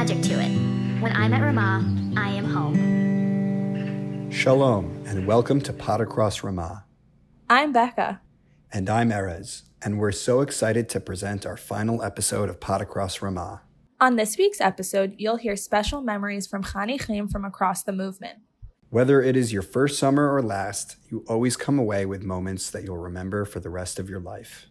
magic to it. When I'm at Ramah, I am home. Shalom, and welcome to Pod Across Ramah. I'm Becca. And I'm Erez, and we're so excited to present our final episode of Pod Across Ramah. On this week's episode, you'll hear special memories from Chanichim from across the movement. Whether it is your first summer or last, you always come away with moments that you'll remember for the rest of your life.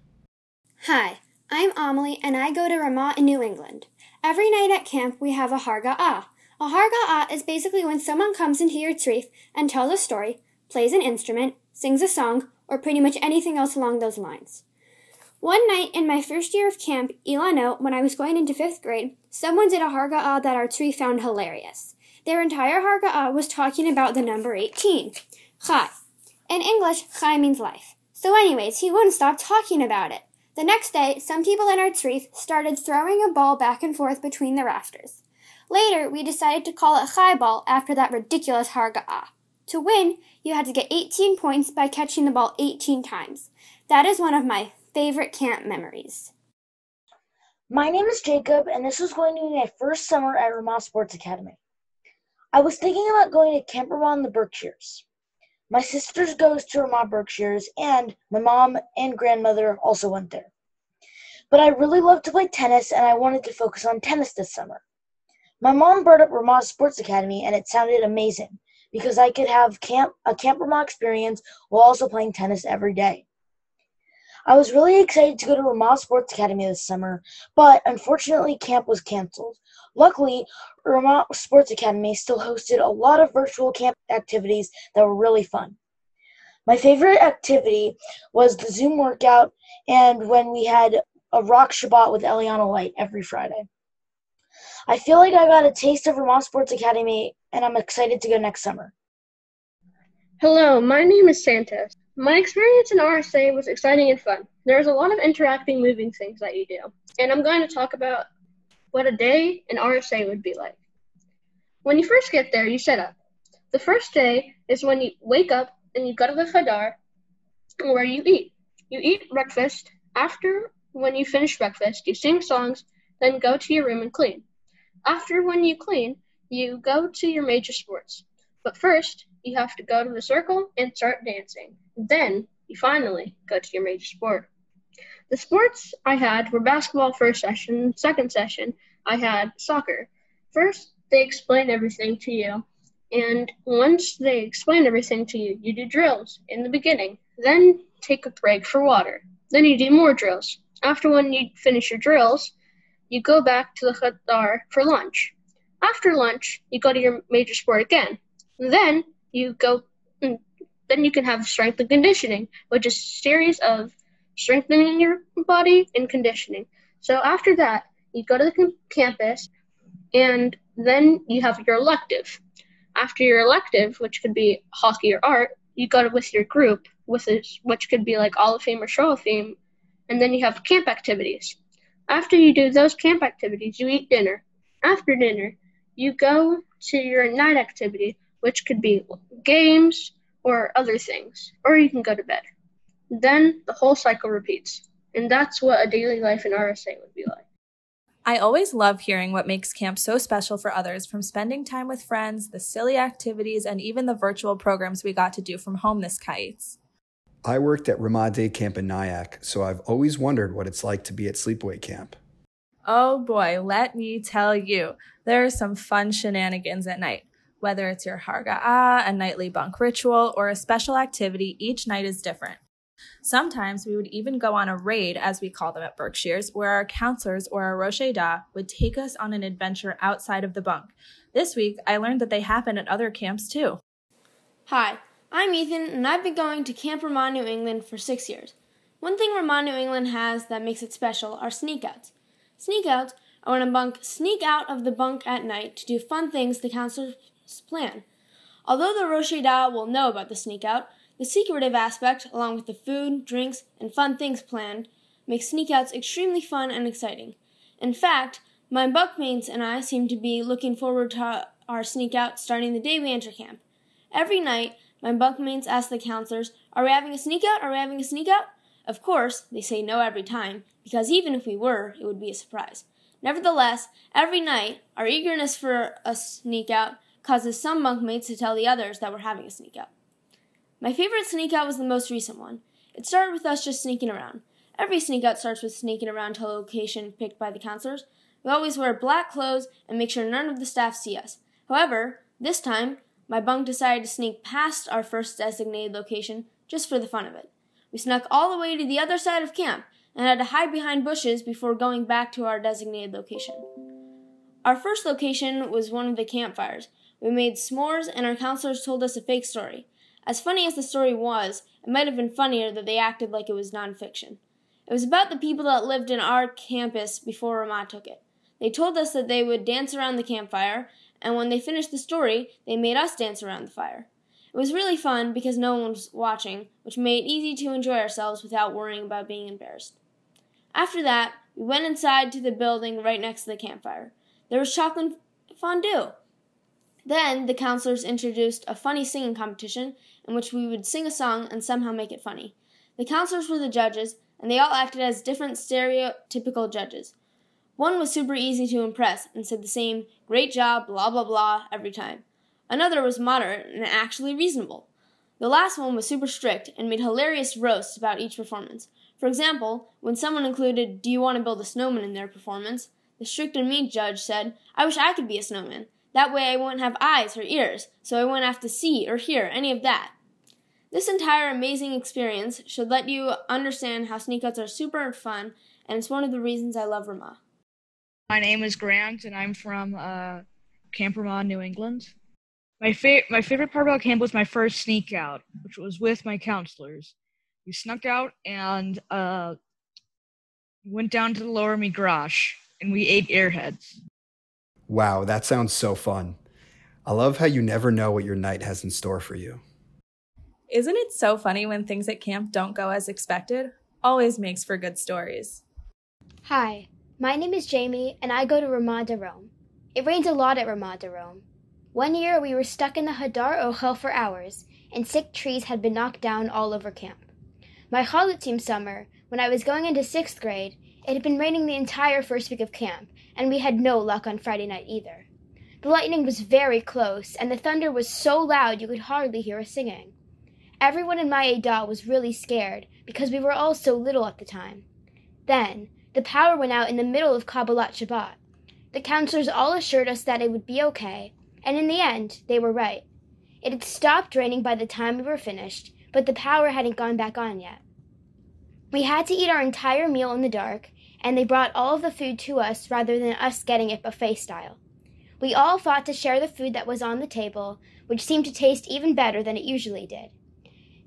Hi, I'm Amelie, and I go to Ramah in New England. Every night at camp, we have a Harga'ah. A Harga'ah is basically when someone comes into your tzrif and tells a story, plays an instrument, sings a song, or pretty much anything else along those lines. One night in my first year of camp, Ilanot, when I was going into fifth grade, someone did a Harga'ah that our tree found hilarious. Their entire Harga'ah was talking about the number 18, Chai. In English, Chai means life. So anyways, he wouldn't stop talking about it. The next day, some people in our tree started throwing a ball back and forth between the rafters. Later, we decided to call it Chai ball after that ridiculous Harga'ah. To win, you had to get 18 points by catching the ball 18 times. That is one of my favorite camp memories. My name is Jacob, and this was going to be my first summer at Ramah Sports Academy. I was thinking about going to Camp Ramah in the Berkshires. My sisters goes to Ramah Berkshires, and my mom and grandmother also went there. But I really love to play tennis, and I wanted to focus on tennis this summer. My mom brought up Ramah Sports Academy, and it sounded amazing because I could have camp a Camp Ramah experience while also playing tennis every day. I was really excited to go to Ramah Sports Academy this summer, but unfortunately, camp was canceled. Luckily, Vermont Sports Academy still hosted a lot of virtual camp activities that were really fun. My favorite activity was the Zoom workout and when we had a rock Shabbat with Eliana Light every Friday. I feel like I got a taste of Vermont Sports Academy and I'm excited to go next summer. Hello, my name is Santos. My experience in RSA was exciting and fun. There's a lot of interacting, moving things that you do, and I'm going to talk about what a day in RSA would be like. When you first get there, you set up. The first day is when you wake up and you go to the Hadar, where you eat. You eat breakfast. After, when you finish breakfast, you sing songs, then go to your room and clean. After, when you clean, you go to your major sports. But first, you have to go to the circle and start dancing. Then you finally go to your major sport. The sports I had were basketball first session, second session, I had soccer. First, they explain everything to you. And once they explain everything to you, you do drills in the beginning. Then take a break for water. Then you do more drills. After when you finish your drills, you go back to the Hadar for lunch. After lunch, you go to your major sport again. Then you go mm, then you can have strength and conditioning, which is a series of strengthening your body and conditioning. So after that, you go to the campus, and then you have your elective. After your elective, which could be hockey or art, you go to, with your group, with this, which could be like All of Fame or Show of Fame, and then you have camp activities. After you do those camp activities, you eat dinner. After dinner, you go to your night activity, which could be games, or other things, or you can go to bed. Then the whole cycle repeats. And that's what a daily life in RSA would be like. I always love hearing what makes camp so special for others from spending time with friends, the silly activities, and even the virtual programs we got to do from home this kayitz. I worked at Ramah Day Camp in Nyack, so I've always wondered what it's like to be at sleepaway camp. Oh boy, let me tell you, there are some fun shenanigans at night. Whether it's your Harga'ah, a nightly bunk ritual, or a special activity, each night is different. Sometimes we would even go on a raid, as we call them at Berkshires, where our counselors or our Rosh Edah would take us on an adventure outside of the bunk. This week, I learned that they happen at other camps too. Hi, I'm Ethan, and I've been going to Camp Ramah, New England for six years. One thing Ramah, New England has that makes it special are sneakouts. Sneakouts are when a bunk sneak out of the bunk at night to do fun things the counselors plan. Although the Rosh Edah will know about the sneak out, the secretive aspect, along with the food, drinks, and fun things planned, makes sneakouts extremely fun and exciting. In fact, my bunkmates and I seem to be looking forward to our sneakout starting the day we enter camp. Every night, my bunkmates ask the counselors, Are we having a sneakout? Are we having a sneakout? Of course, they say no every time, because even if we were, it would be a surprise. Nevertheless, every night, our eagerness for a sneak out causes some bunkmates to tell the others that we're having a sneak out. My favorite sneak out was the most recent one. It started with us just sneaking around. Every sneak out starts with sneaking around to a location picked by the counselors. We always wear black clothes and make sure none of the staff see us. However, this time, my bunk decided to sneak past our first designated location just for the fun of it. We snuck all the way to the other side of camp and had to hide behind bushes before going back to our designated location. Our first location was one of the campfires. We made s'mores and our counselors told us a fake story. As funny as the story was, it might have been funnier that they acted like it was nonfiction. It was about the people that lived in our campus before Ramah took it. They told us that they would dance around the campfire, and when they finished the story, they made us dance around the fire. It was really fun because no one was watching, which made it easy to enjoy ourselves without worrying about being embarrassed. After that, we went inside to the building right next to the campfire. There was chocolate fondue. Then the counselors introduced a funny singing competition in which we would sing a song and somehow make it funny. The counselors were the judges, and they all acted as different stereotypical judges. One was super easy to impress and said the same great job, blah blah blah every time. Another was moderate and actually reasonable. The last one was super strict and made hilarious roasts about each performance. For example, when someone included Do you want to build a snowman in their performance, the strict and mean judge said, I wish I could be a snowman. That way I wouldn't have eyes or ears, so I wouldn't have to see or hear any of that. This entire amazing experience should let you understand how sneakouts are super fun, and it's one of the reasons I love Ramah. My name is Grant, and I'm from uh, Camp Ramah, New England. My, fa- my favorite part about camp was my first sneak out, which was with my counselors. We snuck out and uh, went down to the lower garage, and we ate airheads. Wow, that sounds so fun. I love how you never know what your night has in store for you. Isn't it so funny when things at camp don't go as expected? Always makes for good stories. Hi, my name is Jamie, and I go to Ramah Darom. It rains a lot at Ramah Darom. One year we were stuck in the Hadar Ochel for hours, and sick trees had been knocked down all over camp. My team summer, when I was going into sixth grade, it had been raining the entire first week of camp, and we had no luck on Friday night either. The lightning was very close, and the thunder was so loud you could hardly hear us singing. Everyone in my Edah was really scared because we were all so little at the time. Then, the power went out in the middle of Kabbalat Shabbat. The counselors all assured us that it would be okay, and in the end, they were right. It had stopped raining by the time we were finished, but the power hadn't gone back on yet. We had to eat our entire meal in the dark, and they brought all of the food to us rather than us getting it buffet style. We all fought to share the food that was on the table, which seemed to taste even better than it usually did.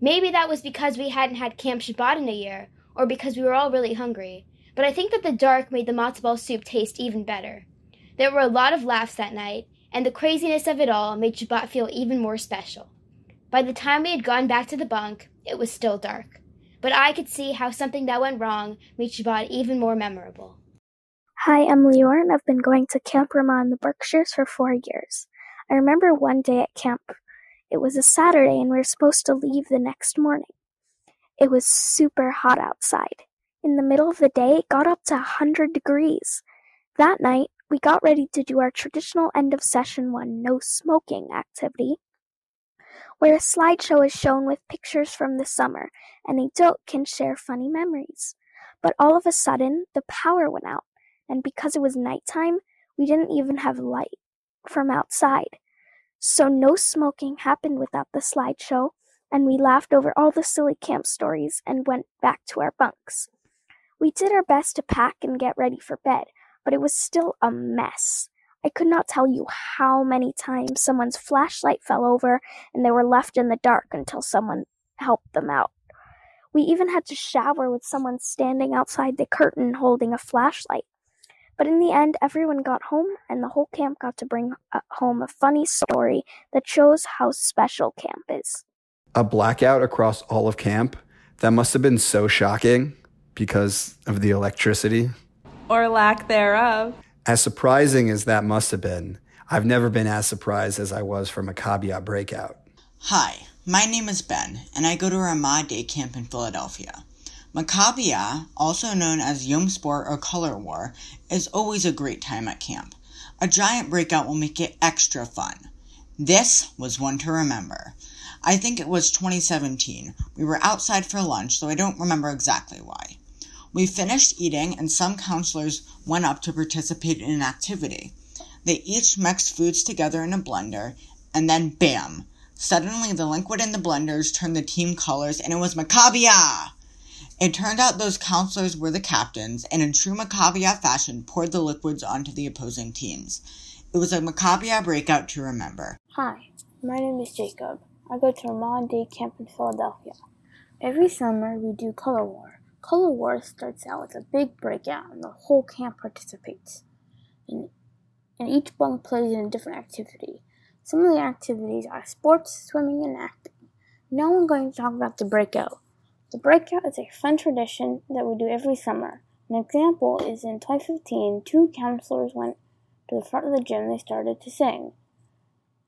Maybe that was because we hadn't had Camp Shabbat in a year, or because we were all really hungry, but I think that the dark made the matzo ball soup taste even better. There were a lot of laughs that night, and the craziness of it all made Shabbat feel even more special. By the time we had gone back to the bunk, it was still dark, but I could see how something that went wrong made Shabbat even more memorable. Hi, I'm Leor, and I've been going to Camp Ramah in the Berkshires for four years. I remember one day at camp it was a Saturday and we were supposed to leave the next morning. It was super hot outside. In the middle of the day, it got up to 100 degrees. That night, we got ready to do our traditional end of session one no smoking activity, where a slideshow is shown with pictures from the summer and a adult can share funny memories. But all of a sudden, the power went out, and because it was nighttime, we didn't even have light from outside. So no smoking happened without the slideshow, and we laughed over all the silly camp stories and went back to our bunks. We did our best to pack and get ready for bed, but it was still a mess. I could not tell you how many times someone's flashlight fell over and they were left in the dark until someone helped them out. We even had to shower with someone standing outside the curtain holding a flashlight. But in the end, everyone got home, and the whole camp got to bring uh, home a funny story that shows how special camp is. A blackout across all of camp? That must have been so shocking because of the electricity. Or lack thereof. As surprising as that must have been, I've never been as surprised as I was from a Maccabiah breakout. Hi, my name is Ben, and I go to Ramah Day Camp in Philadelphia. Maccabiah, also known as Yom Sport or Color War, is always a great time at camp. A giant breakout will make it extra fun. This was one to remember. I think it was 2017. We were outside for lunch, though I don't remember exactly why. We finished eating, and some counselors went up to participate in an activity. They each mixed foods together in a blender, and then bam! Suddenly, the liquid in the blenders turned the team colors, and it was Maccabiah! It turned out those counselors were the captains, and in true Maccabiah fashion, poured the liquids onto the opposing teams. It was a Maccabiah breakout to remember. Hi, my name is Jacob. I go to Ramah Day Camp in Philadelphia. Every summer, we do Color War. Color War starts out with a big breakout, and the whole camp participates. And, and each bunk plays in a different activity. Some of the activities are sports, swimming, and acting. Now I'm going to talk about the breakout. The breakout is a fun tradition that we do every summer. An example is in 2015, two counselors went to the front of the gym and they started to sing.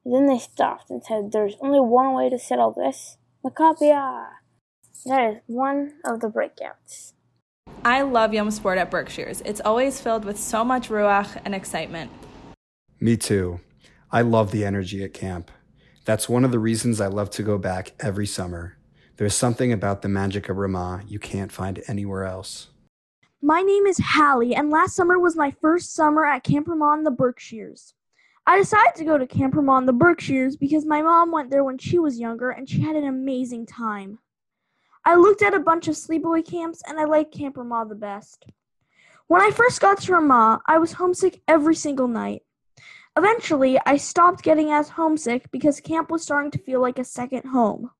Then they stopped and said, There's only one way to settle this Maccabiah. That is one of the breakouts. I love Yom Sport at Berkshires. It's always filled with so much ruach and excitement. Me too. I love the energy at camp. That's one of the reasons I love to go back every summer. There's something about the magic of Ramah you can't find anywhere else. My name is Hallie, and last summer was my first summer at Camp Ramah in the Berkshires. I decided to go to Camp Ramah in the Berkshires because my mom went there when she was younger and she had an amazing time. I looked at a bunch of sleepaway camps and I liked Camp Ramah the best. When I first got to Ramah, I was homesick every single night. Eventually, I stopped getting as homesick because camp was starting to feel like a second home.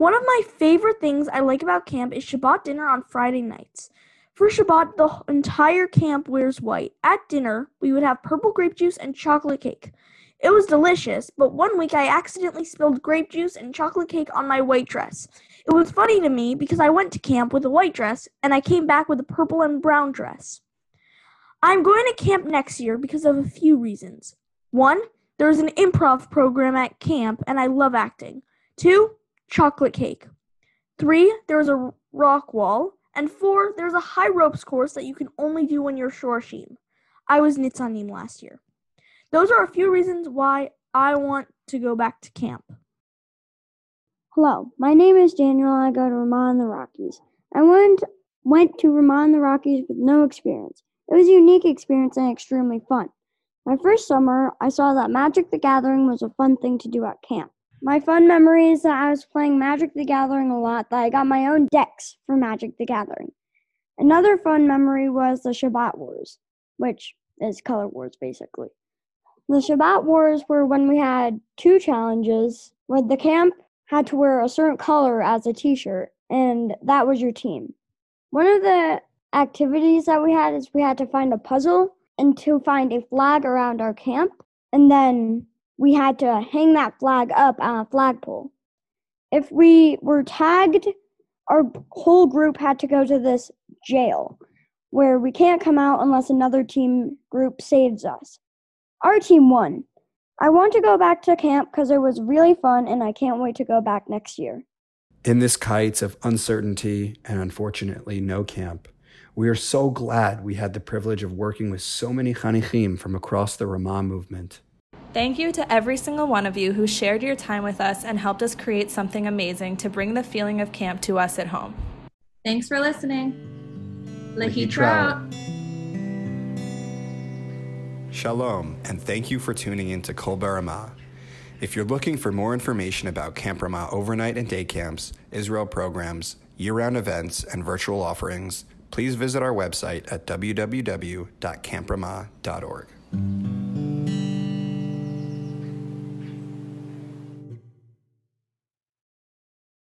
One of my favorite things I like about camp is Shabbat dinner on Friday nights. For Shabbat, the entire camp wears white. At dinner, we would have purple grape juice and chocolate cake. It was delicious, but one week I accidentally spilled grape juice and chocolate cake on my white dress. It was funny to me because I went to camp with a white dress and I came back with a purple and brown dress. I'm going to camp next year because of a few reasons. One, there is an improv program at camp and I love acting. Two, chocolate cake. Three, there's a rock wall. And four, there's a high ropes course that you can only do when you're shorshim. I was nitzanim last year. Those are a few reasons why I want to go back to camp. Hello, my name is Daniel I go to Ramah in the Rockies. I went, went to Ramah in the Rockies with no experience. It was a unique experience and extremely fun. My first summer, I saw that Magic the Gathering was a fun thing to do at camp. My fun memory is that I was playing Magic the Gathering a lot, that I got my own decks for Magic the Gathering. Another fun memory was the Shabbat Wars, which is Color Wars basically. The Shabbat Wars were when we had two challenges where the camp had to wear a certain color as a t shirt, and that was your team. One of the activities that we had is we had to find a puzzle and to find a flag around our camp, and then we had to hang that flag up on a flagpole. If we were tagged, our whole group had to go to this jail where we can't come out unless another team group saves us. Our team won. I want to go back to camp because it was really fun and I can't wait to go back next year. In this kayitz of uncertainty and unfortunately no camp, we are so glad we had the privilege of working with so many Chanichim from across the Ramah movement. Thank you to every single one of you who shared your time with us and helped us create something amazing to bring the feeling of camp to us at home. Thanks for listening. Trout. Shalom, and thank you for tuning in to Kol Ramah. If you're looking for more information about Camp Ramah overnight and day camps, Israel programs, year round events, and virtual offerings, please visit our website at www.campramah.org.